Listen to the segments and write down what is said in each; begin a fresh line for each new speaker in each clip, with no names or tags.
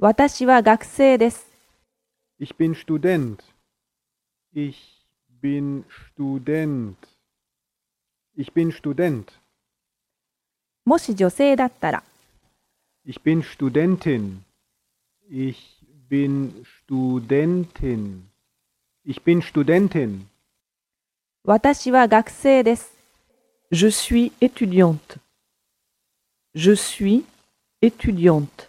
私は学生です。
Ich bin Student. Ich bin Student. Ich bin Student.
もし女性だったら、
Ich bin Studentin. Ich bin Studentin. Ich bin Studentin.
私は学生です。
Je suis étudiante. Je suis étudiante.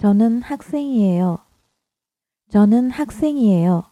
저는 학생이에요. 저는 학생이에요.